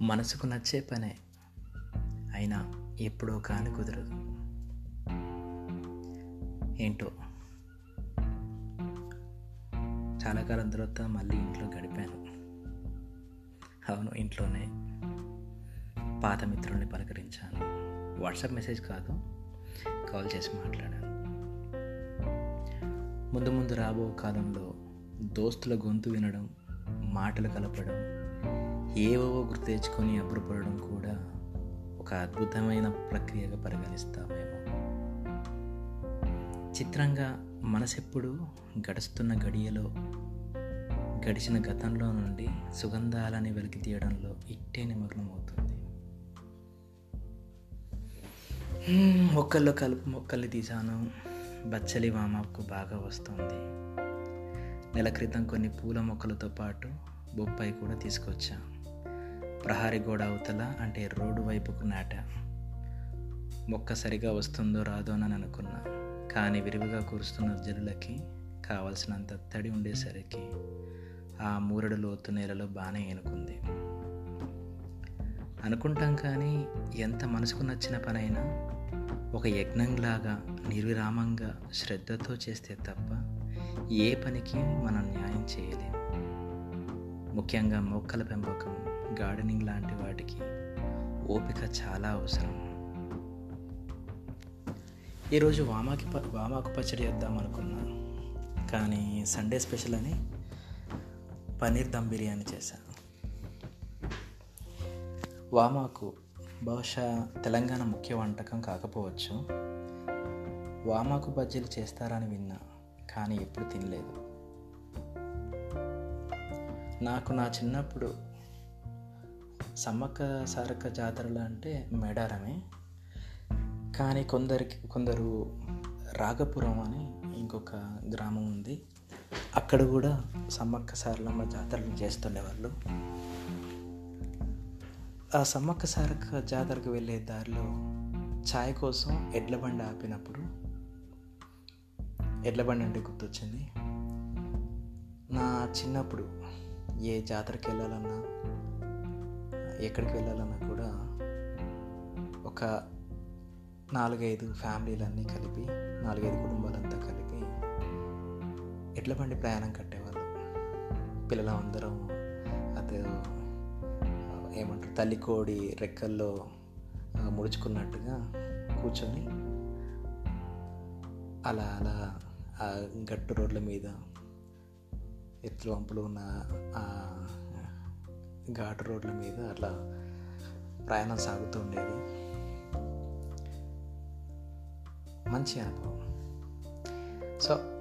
మనసుకు నచ్చే పనే అయినా ఎప్పుడో కాని కుదరదు. ఏంటో? చాలా కాలం తర్వాత మళ్ళీ ఇంట్లో గడిపాను. అవును ఇంట్లోనే పాత మిత్రుల్ని పలకరించాను. వాట్సాప్ మెసేజ్ కాదు కాల్ చేసి మాట్లాడాను. ముందు ముందు రాబో కాలంలో దోస్తుల గొంతు వినడం మాటలు కలపడం ఏవేవో గుర్తు తెచ్చుకొని అబ్బురపడడం కూడా ఒక అద్భుతమైన ప్రక్రియగా పరిగణిస్తామేమో. చిత్రంగా మనసెప్పుడు గడుస్తున్న గడియలో గడిచిన గతంలో నుండి సుగంధాలని వెలికి తీయడంలో ఇట్టే నిమగ్నమవుతుంది. మొక్కల్లో కలుపు మొక్కల్ని తీశాను. బచ్చలి వామాకు బాగా వస్తుంది. నెల క్రితం కొన్ని పూల మొక్కలతో పాటు బొప్పాయి కూడా తీసుకొచ్చాను. ప్రహారీ గోడ అవతల అంటే రోడ్డు వైపుకు నాటా. మొక్క సరిగా వస్తుందో రాదో అని అనుకున్నా. కానీ విరివిగా కురుస్తున్న జల్లులకి కావలసినంత తడి ఉండేసరికి ఆ మూరడు లోతు నేలలో బాగానే ఎనుకుంది అనుకుంటాం కానీ ఎంత మనసుకు నచ్చిన పనైనా ఒక యజ్ఞంలాగా నిర్విరామంగా శ్రద్ధతో చేస్తే తప్ప ఏ పనికి మనం న్యాయం చేయలేం. ముఖ్యంగా మొక్కల పెంపకం. గార్డెనింగ్ లాంటి వాటికి ఓపిక చాలా అవసరం. ఈరోజు వామాకి ప వామాకు పచ్చడి వేద్దాం అనుకున్నా కానీ సండే స్పెషల్ అని పన్నీర్ దమ్ బిర్యానీ చేశాను వామాకు బహుశా తెలంగాణ ముఖ్య వంటకం కాకపోవచ్చు. వామాకు బజ్జీలు చేస్తారని విన్నా కానీ ఎప్పుడు తినలేదు. నాకు నా చిన్నప్పుడు సమ్మక్క సారక్క జాతరలు అంటే మేడారమే. కానీ కొందరికి కొందరు రాగపురం అని ఇంకొక గ్రామం ఉంది. అక్కడ కూడా సమ్మక్క సారలమ్మ జాతరలు చేస్తుండేవాళ్ళు. ఆ సమ్మక్క సారక్క జాతరకు వెళ్ళే దారిలో ఛాయ్ కోసం ఎడ్ల బండి ఆపినప్పుడు ఎడ్ల బండి అంటే గుర్తొచ్చింది. నా చిన్నప్పుడు ఏ జాతరకి వెళ్ళాలన్నా ఎక్కడికి వెళ్ళాలన్నా కూడా ఒక నాలుగైదు ఫ్యామిలీలన్నీ కలిపి నాలుగైదు కుటుంబాలంతా కలిపి ఎడ్ల బండి ప్రయాణం కట్టేవాళ్ళు. పిల్లలందరం అదే ఏమంటారు తల్లి కోడి రెక్కల్లో ముడుచుకున్నట్టుగా కూర్చొని అలా అలా ఆ గట్టు రోడ్ల మీద ఎత్తులు వంపులు ఉన్న ఆ ఘాటు రోడ్ల మీద అట్లా ప్రయాణం సాగుతూ ఉండేది. మంచి అనుభవం. సో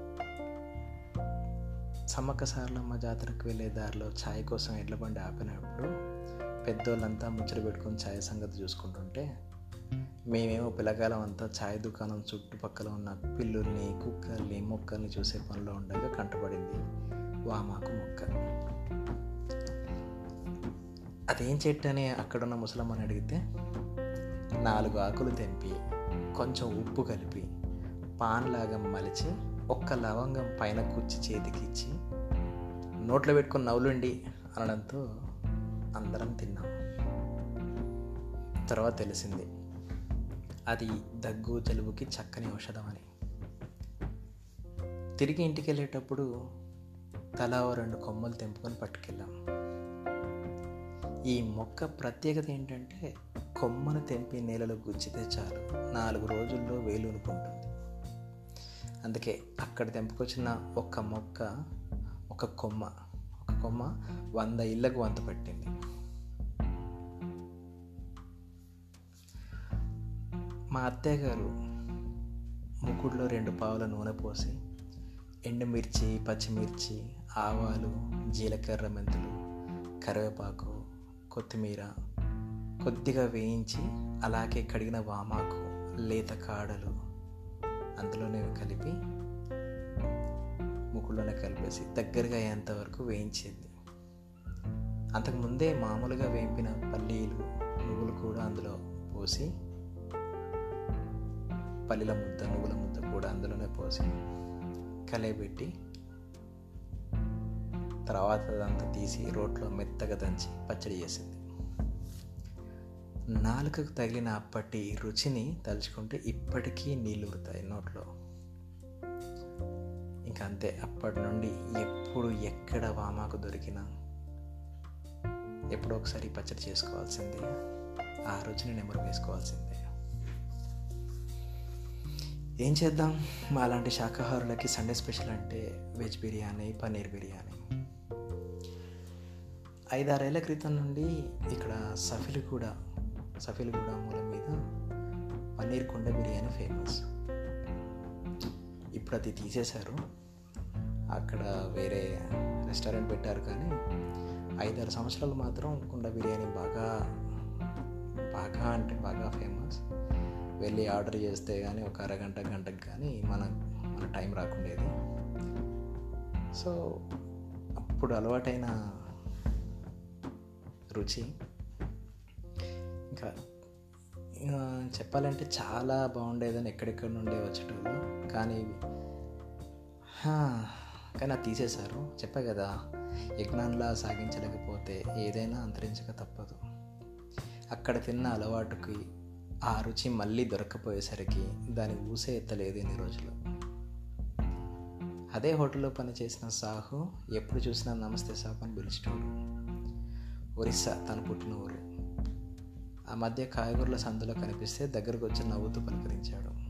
సమ్మక్క సార్లమ్మ జాతరకు వెళ్ళే దారిలో ఛాయ్ కోసం ఎడ్ల బండి ఆపినప్పుడు పెద్దోళ్ళంతా ముచ్చట పెట్టుకొని ఛాయ్ సంగతి చూసుకుంటుంటే మేమేమో పిల్లకాలం అంతా ఛాయ్ దుకాణం చుట్టుపక్కల ఉన్న పిల్లుల్ని కుక్కల్ని మొక్కల్ని చూసే పనిలో ఉండగా కంటపడింది వామాకు మొక్క. అదేం చెట్టు అని అక్కడున్న ముసలమ్మని అడిగితే నాలుగు ఆకులు తెంపి కొంచెం ఉప్పు కలిపి పాన్లాగా మలిచి ఒక్క లవంగం పైన కూర్చి చేతికి ఇచ్చి నోట్లో పెట్టుకుని నవ్వులుండి అనడంతో అందరం తిన్నాం. తర్వాత తెలిసింది అది దగ్గు జలుబుకి చక్కని ఔషధం అని. తిరిగి ఇంటికి వెళ్ళేటప్పుడు తలా రెండు కొమ్మలు తెంపుకొని పట్టుకెళ్ళాం. ఈ మొక్క ప్రత్యేకత ఏంటంటే కొమ్మను తెంపి నేలలో గుచ్చితే చాలు. నాలుగు రోజుల్లో వేలునుకుంటుంది అందుకే అక్కడ తెంపుకొచ్చిన ఒక మొక్క ఒక కొమ్మ ఒక కొమ్మ వంద ఇళ్ళకు వంత పట్టింది. మా అత్తయ్య గారు ముకుడులో రెండు పావుల నూనె పోసి ఎండుమిర్చి పచ్చిమిర్చి ఆవాలు జీలకర్ర మెంతులు కరివేపాకు కొత్తిమీర కొద్దిగా వేయించి అలాగే కడిగిన వామాకు లేత కాడలు అందులోనే కలిపి ముక్కులోనే కలిపేసి దగ్గరగా అయ్యేంత వరకు వేయించేది అంతకుముందే మామూలుగా వేయింపిన పల్లీలు నువ్వులు కూడా అందులో పోసి పల్లీల ముద్ద నువ్వుల ముద్ద కూడా అందులోనే పోసి కలయబెట్టి తర్వాత అదంతా తీసి రోట్లో మెత్తగా దంచి పచ్చడి చేసింది. నాలుకకు తగిలిన అప్పటి రుచిని తలుచుకుంటే ఇప్పటికీ నీళ్ళు నోట్లో. ఇంకా అంతే అప్పటి నుండి ఎప్పుడు ఎక్కడ వామాకు దొరికినా ఎప్పుడో ఒకసారి పచ్చడి చేసుకోవాల్సిందే. ఆ రుచిని నెమరు వేసుకోవాల్సిందే. ఏం చేద్దాం? మా అలాంటి శాకాహారులకి సండే స్పెషల్ అంటే వెజ్ బిర్యానీ పన్నీర్ బిర్యానీ. ఐదారేళ్ళ క్రితం నుండి ఇక్కడ సఫిలిగూడ సఫిలిగూడ మూలం మీద పన్నీర్ కుండ బిర్యానీ ఫేమస్ ఇప్పుడు అది తీసేశారు. అక్కడ వేరే రెస్టారెంట్ పెట్టారు కానీ ఐదారు సంవత్సరాలు మాత్రం కుండ బిర్యానీ బాగా బాగా అంటే బాగా ఫేమస్ వెళ్ళి ఆర్డర్ చేస్తే కానీ ఒక అరగంట గంటకు కానీ మన మన టైం రాకుండేది. సో అప్పుడు అలవాటైన రుచి. ఇంకా చెప్పాలంటే చాలా బాగుండేదని ఎక్కడెక్కడ నుండే వచ్చేటోళ్ళు. కానీ కానీ అది తీసేశారు. చెప్పా కదా యజ్ఞాన్లా సాగించలేకపోతే ఏదైనా అంతరించక తప్పదు. అక్కడ తిన్న అలవాటుకి ఆ రుచి మళ్ళీ దొరకపోయేసరికి దాని ఊసే ఎత్తలేదు ఎన్ని రోజులు. అదే హోటల్లో పనిచేసిన సాహు ఎప్పుడు చూసినా నమస్తే సాహు అని పిలిచేటోడు ఒరిస్సా తన పుట్టిన ఊరు. ఆ మధ్య కాయగూరల సందులో కనిపిస్తే దగ్గరకు వచ్చి నవ్వుతూ పలకరించాడు.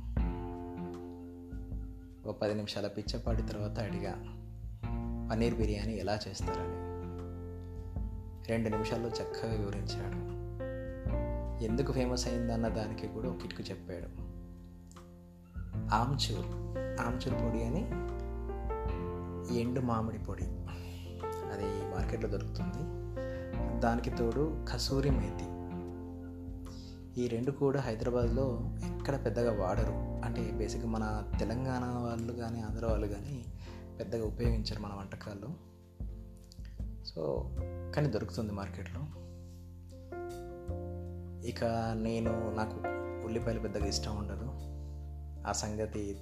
ఒక పది నిమిషాల పిచ్చపాటి తర్వాత అడిగా పన్నీర్ బిర్యానీ ఎలా చేస్తారని? రెండు నిమిషాల్లో చక్కగా వివరించాడు. ఎందుకు ఫేమస్ అయిందన్న దానికి కూడా ఒక కిట్కు చెప్పాడు. ఆమ్చూర్ ఆమ్చూర్ పొడి అని ఎండు మామిడి పొడి. అది మార్కెట్లో దొరుకుతుంది. దానికి తోడు కసూరి మేతి. ఈ రెండు కూడా హైదరాబాద్లో ఎక్కడ పెద్దగా వాడరు. అంటే బేసిక్గా మన తెలంగాణ వాళ్ళు కానీ ఆంధ్ర వాళ్ళు కానీ పెద్దగా ఉపయోగించరు మన వంటకాల్లో. సో కానీ దొరుకుతుంది మార్కెట్లో. ఇక నేను నాకు ఉల్లిపాయలు పెద్దగా ఇష్టం ఉండదు. ఆ సంగతి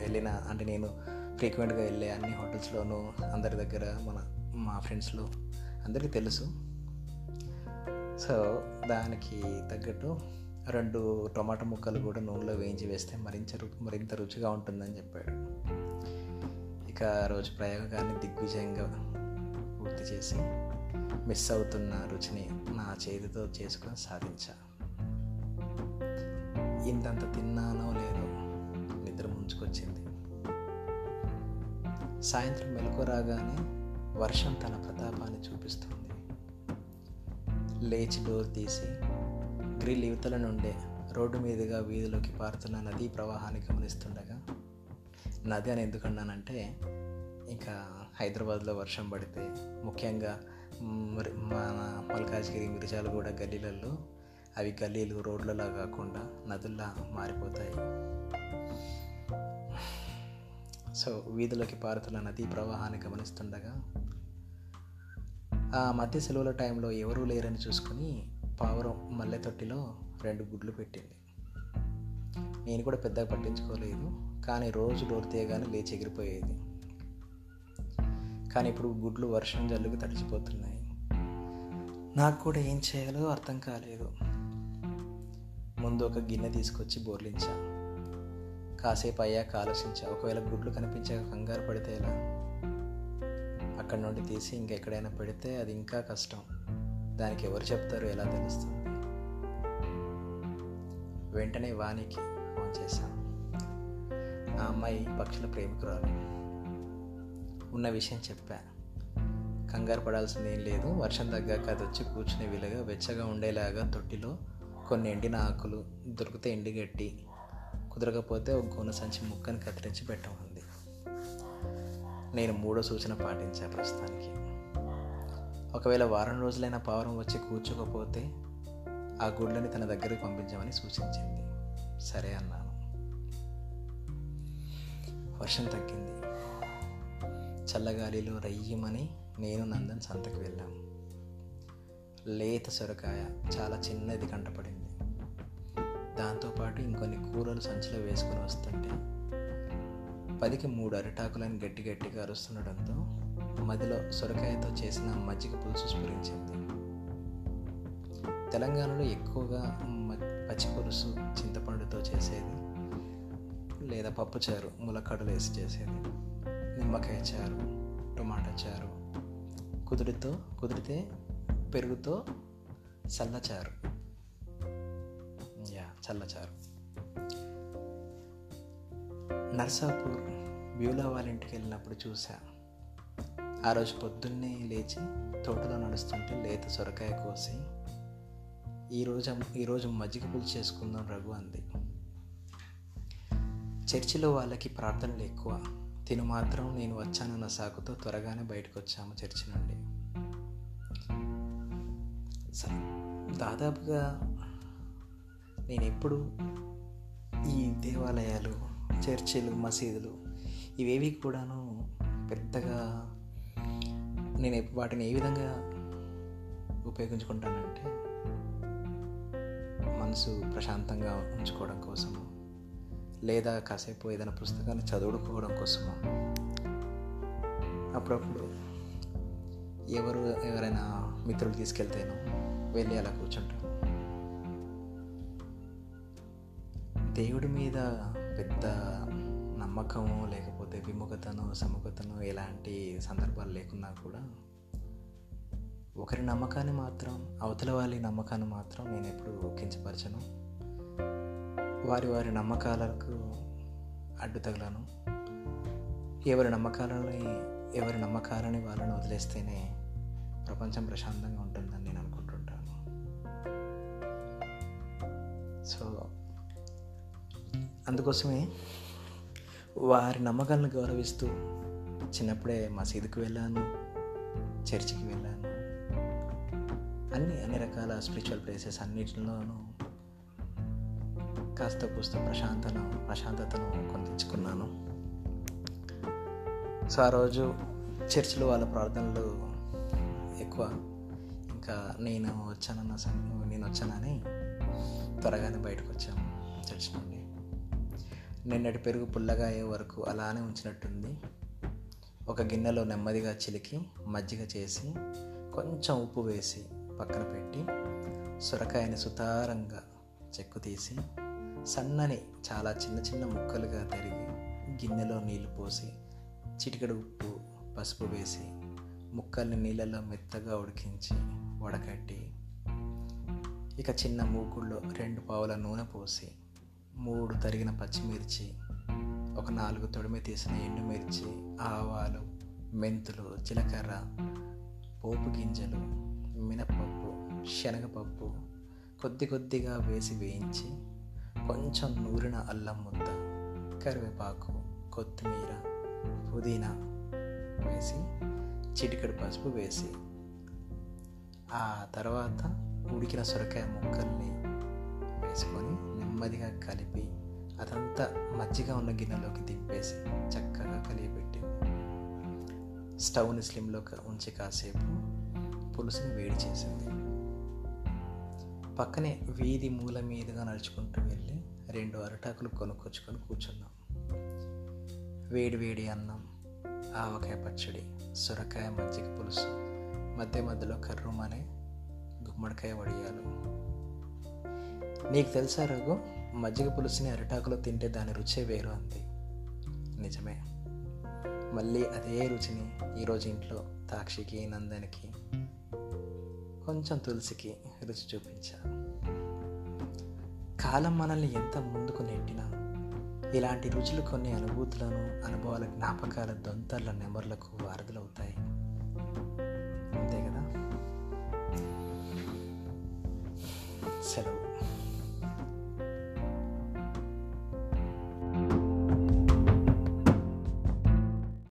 వెళ్ళిన అంటే నేను ఫ్రీక్వెంట్గా వెళ్ళే అన్ని హోటల్స్లోనూ అందరి దగ్గర మన మా ఫ్రెండ్స్లో అందరికీ తెలుసు. సో దానికి తగ్గట్టు రెండు టొమాటో ముక్కలు కూడా నూనెలో వేయించి వేస్తే మరింత మరింత రుచిగా ఉంటుందని చెప్పాడు. ఇక రోజు ప్రయోగాన్ని దిగ్విజయంగా పూర్తి చేసి మిస్ అవుతున్న రుచిని నా చేతితో చేసుకొని సాధించా. ఇంతంత తిన్నానో లేదో నిద్ర ముంచుకొచ్చింది. సాయంత్రం మెలకు రాగానే వర్షం తన ప్రతాపాన్ని చూపిస్తుంది. లేచి డోర్ తీసి గ్రిల్ యువతల నుండే రోడ్డు మీదుగా వీధిలోకి పారుతున్న నదీ ప్రవాహాన్ని గమనిస్తుండగా నది అని ఎందుకన్నానంటే ఇంకా హైదరాబాద్లో వర్షం పడితే ముఖ్యంగా మన మల్కాజ్గిరి మిర్జాలగూడ గల్లీలలో అవి గల్లీలు రోడ్లలా కాకుండా నదుల్లా మారిపోతాయి. సో వీధిలోకి పారుతున్న నదీ ప్రవాహాన్ని గమనిస్తుండగా ఆ మధ్య సెలవుల టైంలో ఎవరూ లేరని చూసుకుని పావురం మల్లె తొట్టిలో రెండు గుడ్లు పెట్టింది. నేను కూడా పెద్దగా పట్టించుకోలేదు కానీ రోజు డోర్ తీయగానే లేచి ఎగిరిపోయేది. కానీ ఇప్పుడు గుడ్లు వర్షం జల్లుకు తడిచిపోతున్నాయి. నాకు కూడా ఏం చేయాలో అర్థం కాలేదు. ముందు ఒక గిన్నె తీసుకొచ్చి బోర్లించా. కాసేపు అయ్యాక ఆలోచించా ఒకవేళ గుడ్లు కనిపించాక కంగారు పడితే ఎలా? అక్కడ నుండి తీసి ఇంకెక్కడైనా పెడితే అది ఇంకా కష్టం. దానికి ఎవరు చెప్తారో? ఎలా తెలుస్తుంది? వెంటనే వానికి ఫోన్ చేశాను. ఆ అమ్మాయి పక్షుల ప్రేమికురాలు. ఉన్న విషయం చెప్పాను కంగారు పడాల్సింది ఏం లేదు. వర్షం తగ్గాక అది వచ్చి కూర్చునే వీలుగా వెచ్చగా ఉండేలాగా తొట్టిలో కొన్ని ఎండిన ఆకులు దొరికితే ఎండిగట్టి కుదరకపోతే ఒక గోన సంచి ముక్కని కత్తిరించి పెట్టమంది నేను మూడో సూచన పాటించా ప్రస్తుతానికి. ఒకవేళ వారం రోజులైన పావురం వచ్చి కూర్చోకపోతే ఆ గుడ్లని తన దగ్గరికి పంపించమని సూచించింది. సరే అన్నాను. వర్షం తగ్గింది. చల్లగాలిలో రయ్యమని నేను నందన్ సంతకు వెళ్ళాం. లేత సొరకాయ చాలా చిన్నది కంటపడింది. దాంతోపాటు ఇంకొన్ని కూరలు సంచిలో వేసుకొని వస్తుంటే పదికి మూడు అరిటాకులను గట్టి గట్టిగా అరుస్తుండడంతో మదిలో సొరకాయతో చేసిన మజ్జిగ పులుసు స్ఫురించింది. తెలంగాణలో ఎక్కువగా మ- పచ్చి పులుసు చింతపండుతో చేసేది లేదా పప్పుచారు ములక్కడలు వేసి చేసేది నిమ్మకాయ చారు టొమాటో చారు కుదిరితో కుదిరితే పెరుగుతో చల్లచారు యా చల్లచారు నర్సాపూర్ వ్యూలో వాళ్ళ ఇంటికి వెళ్ళినప్పుడు చూసా ఆ రోజు పొద్దున్నే లేచి తోటలో నడుస్తుంటే లేత సొరకాయ కోసి ఈరోజు ఈరోజు మజ్జిగ పులుసు చేసుకుందాం రఘు అంది. చర్చిలో వాళ్ళకి ప్రార్థనలు ఎక్కువ. తిను మాత్రం నేను వచ్చానన్న సాకుతో త్వరగానే బయటకు వచ్చాము చర్చి నుండి. దాదాపుగా నేను ఎప్పుడు ఈ దేవాలయాలు చర్చిలు మసీదులు ఇవేవి కూడాను పెద్దగా నేను వాటిని ఏ విధంగా ఉపయోగించుకుంటానంటే మనసు ప్రశాంతంగా ఉంచుకోవడం కోసము లేదా కాసేపు ఏదైనా పుస్తకాన్ని చదువుకోవడం కోసము. అప్పుడప్పుడు ఎవరు ఎవరైనా మిత్రులు తీసుకెళ్తేనో వెళ్ళి అలా కూర్చుంటాను దేవుడి మీద పెద్ద నమ్మకము లేకపోతే విముఖతను సముఖతను ఎలాంటి సందర్భాలు లేకున్నా కూడా ఒకరి నమ్మకాన్ని మాత్రం అవతల వాళ్ళ నమ్మకాన్ని మాత్రం నేను ఎప్పుడు కించపరచను వారి వారి నమ్మకాలకు అడ్డు తగలను. ఎవరి నమ్మకాలని ఎవరి నమ్మకాలని వాళ్ళని వదిలేస్తేనే ప్రపంచం ప్రశాంతంగా ఉంటుందని నేను అనుకుంటుంటాను. సో అందుకోసమే వారి నమ్మకాలను గౌరవిస్తూ చిన్నప్పుడే మసీదుకి వెళ్ళాను చర్చికి వెళ్ళాను. అన్ని అన్ని రకాల స్పిరిచువల్ ప్లేసెస్ అన్నిటిలోనూ కాస్త కూస్త ప్రశాంతను ప్రశాంతతను కొందించుకున్నాను సో ఆ రోజు చర్చిలో వాళ్ళ ప్రార్థనలు ఎక్కువ. ఇంకా నేను వచ్చానన్న సమయం నేను వచ్చానని త్వరగానే బయటకు వచ్చాము చర్చి నుండి నిన్నటి పెరుగు పుల్లగా అయ్యే వరకు అలానే ఉంచినట్టుంది. ఒక గిన్నెలో నెమ్మదిగా చిలికి మజ్జిగ చేసి కొంచెం ఉప్పు వేసి పక్కన పెట్టి సొరకాయని సుతారంగా చెక్కు తీసి సన్నని చాలా చిన్న చిన్న ముక్కలుగా తరిగి గిన్నెలో నీళ్ళు పోసి చిటికెడు ఉప్పు పసుపు వేసి ముక్కల్ని నీళ్ళలో మెత్తగా ఉడికించి వడకట్టి ఇక చిన్న మూకుల్లో రెండు పావుల నూనె పోసి మూడు తరిగిన పచ్చిమిర్చి ఒక నాలుగు తొడిమి తీసిన ఎండుమిర్చి ఆవాలు మెంతులు జీలకర్ర పోపు గింజలు మినపప్పు శనగపప్పు కొద్ది కొద్దిగా వేసి వేయించి కొంచెం నూరిన అల్లం ముద్ద కరివేపాకు కొత్తిమీర పుదీనా వేసి చిటికెడు పసుపు వేసి ఆ తర్వాత ఉడికిన సొరకాయ ముక్కల్ని వేసుకొని నెమ్మదిగా కలిపి అదంతా మజ్జిగ ఉన్న గిన్నెలోకి దింపేసి చక్కగా కలిగిపెట్టి స్టవ్ని స్లిమ్లో ఉంచి కాసేపు పులుసుని వేడి చేసింది. పక్కనే వీధి మూల మీదుగా నడుచుకుంటూ వెళ్ళి రెండు అరటాకులు కొనుక్కొచ్చుకొని కూర్చున్నాం. వేడి వేడి అన్నం ఆవకాయ పచ్చడి సొరకాయ మజ్జిగ పులుసు మధ్య మధ్యలో కర్రుమనే గుమ్మడికాయ వడియాలు నీకు తెలుసా రఘు? మజ్జిగ పులుసుని అరిటాకులో తింటే దాని రుచే వేరు అంది. నిజమే. మళ్ళీ అదే రుచిని ఈరోజు ఇంట్లో తాక్షికి నందనికి కొంచెం తులసికి రుచి చూపించా. కాలం మనల్ని ఎంత ముందుకు నెట్టినా ఇలాంటి రుచులు కొన్ని అనుభూతులను అనుభవాల జ్ఞాపకాల దొంతర్ల నెమర్లకు వారధులవుతాయి.